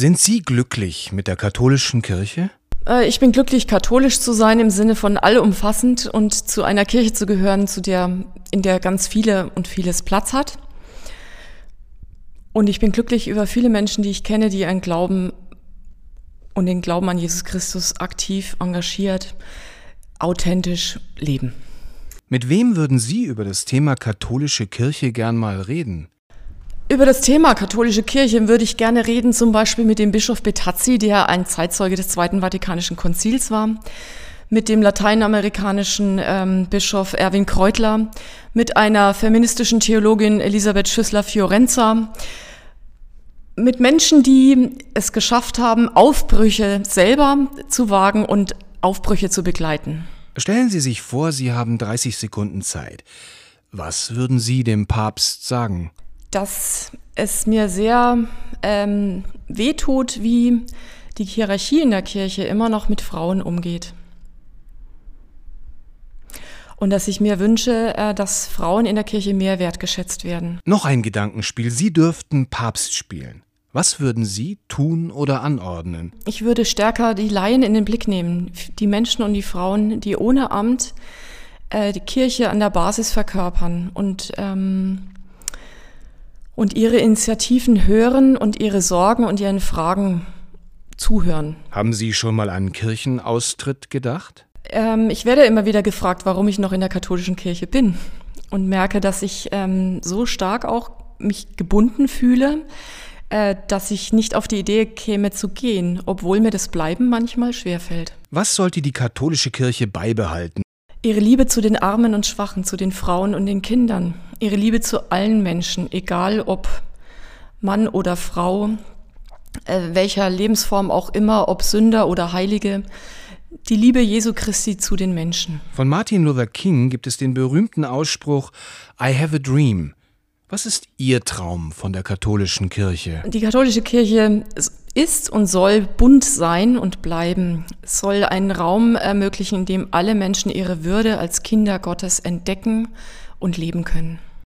Sind Sie glücklich mit der katholischen Kirche? Äh, ich bin glücklich, katholisch zu sein im Sinne von allumfassend und zu einer Kirche zu gehören, zu der, in der ganz viele und vieles Platz hat. Und ich bin glücklich über viele Menschen, die ich kenne, die einen Glauben und den Glauben an Jesus Christus aktiv, engagiert, authentisch leben. Mit wem würden Sie über das Thema katholische Kirche gern mal reden? Über das Thema katholische Kirche würde ich gerne reden, zum Beispiel mit dem Bischof Betazzi, der ein Zeitzeuge des Zweiten Vatikanischen Konzils war, mit dem lateinamerikanischen ähm, Bischof Erwin Kreutler, mit einer feministischen Theologin Elisabeth Schüssler-Fiorenza, mit Menschen, die es geschafft haben, Aufbrüche selber zu wagen und Aufbrüche zu begleiten. Stellen Sie sich vor, Sie haben 30 Sekunden Zeit. Was würden Sie dem Papst sagen? Dass es mir sehr ähm, wehtut, wie die Hierarchie in der Kirche immer noch mit Frauen umgeht. Und dass ich mir wünsche, äh, dass Frauen in der Kirche mehr wertgeschätzt werden. Noch ein Gedankenspiel. Sie dürften Papst spielen. Was würden Sie tun oder anordnen? Ich würde stärker die Laien in den Blick nehmen. Die Menschen und die Frauen, die ohne Amt äh, die Kirche an der Basis verkörpern und ähm, und ihre Initiativen hören und ihre Sorgen und ihren Fragen zuhören. Haben Sie schon mal an Kirchenaustritt gedacht? Ähm, ich werde immer wieder gefragt, warum ich noch in der katholischen Kirche bin und merke, dass ich ähm, so stark auch mich gebunden fühle, äh, dass ich nicht auf die Idee käme zu gehen, obwohl mir das Bleiben manchmal schwerfällt. Was sollte die katholische Kirche beibehalten? Ihre Liebe zu den Armen und Schwachen, zu den Frauen und den Kindern. Ihre Liebe zu allen Menschen, egal ob Mann oder Frau, äh, welcher Lebensform auch immer, ob Sünder oder Heilige. Die Liebe Jesu Christi zu den Menschen. Von Martin Luther King gibt es den berühmten Ausspruch I have a dream. Was ist Ihr Traum von der katholischen Kirche? Die katholische Kirche ist und soll bunt sein und bleiben. Es soll einen Raum ermöglichen, in dem alle Menschen ihre Würde als Kinder Gottes entdecken und leben können.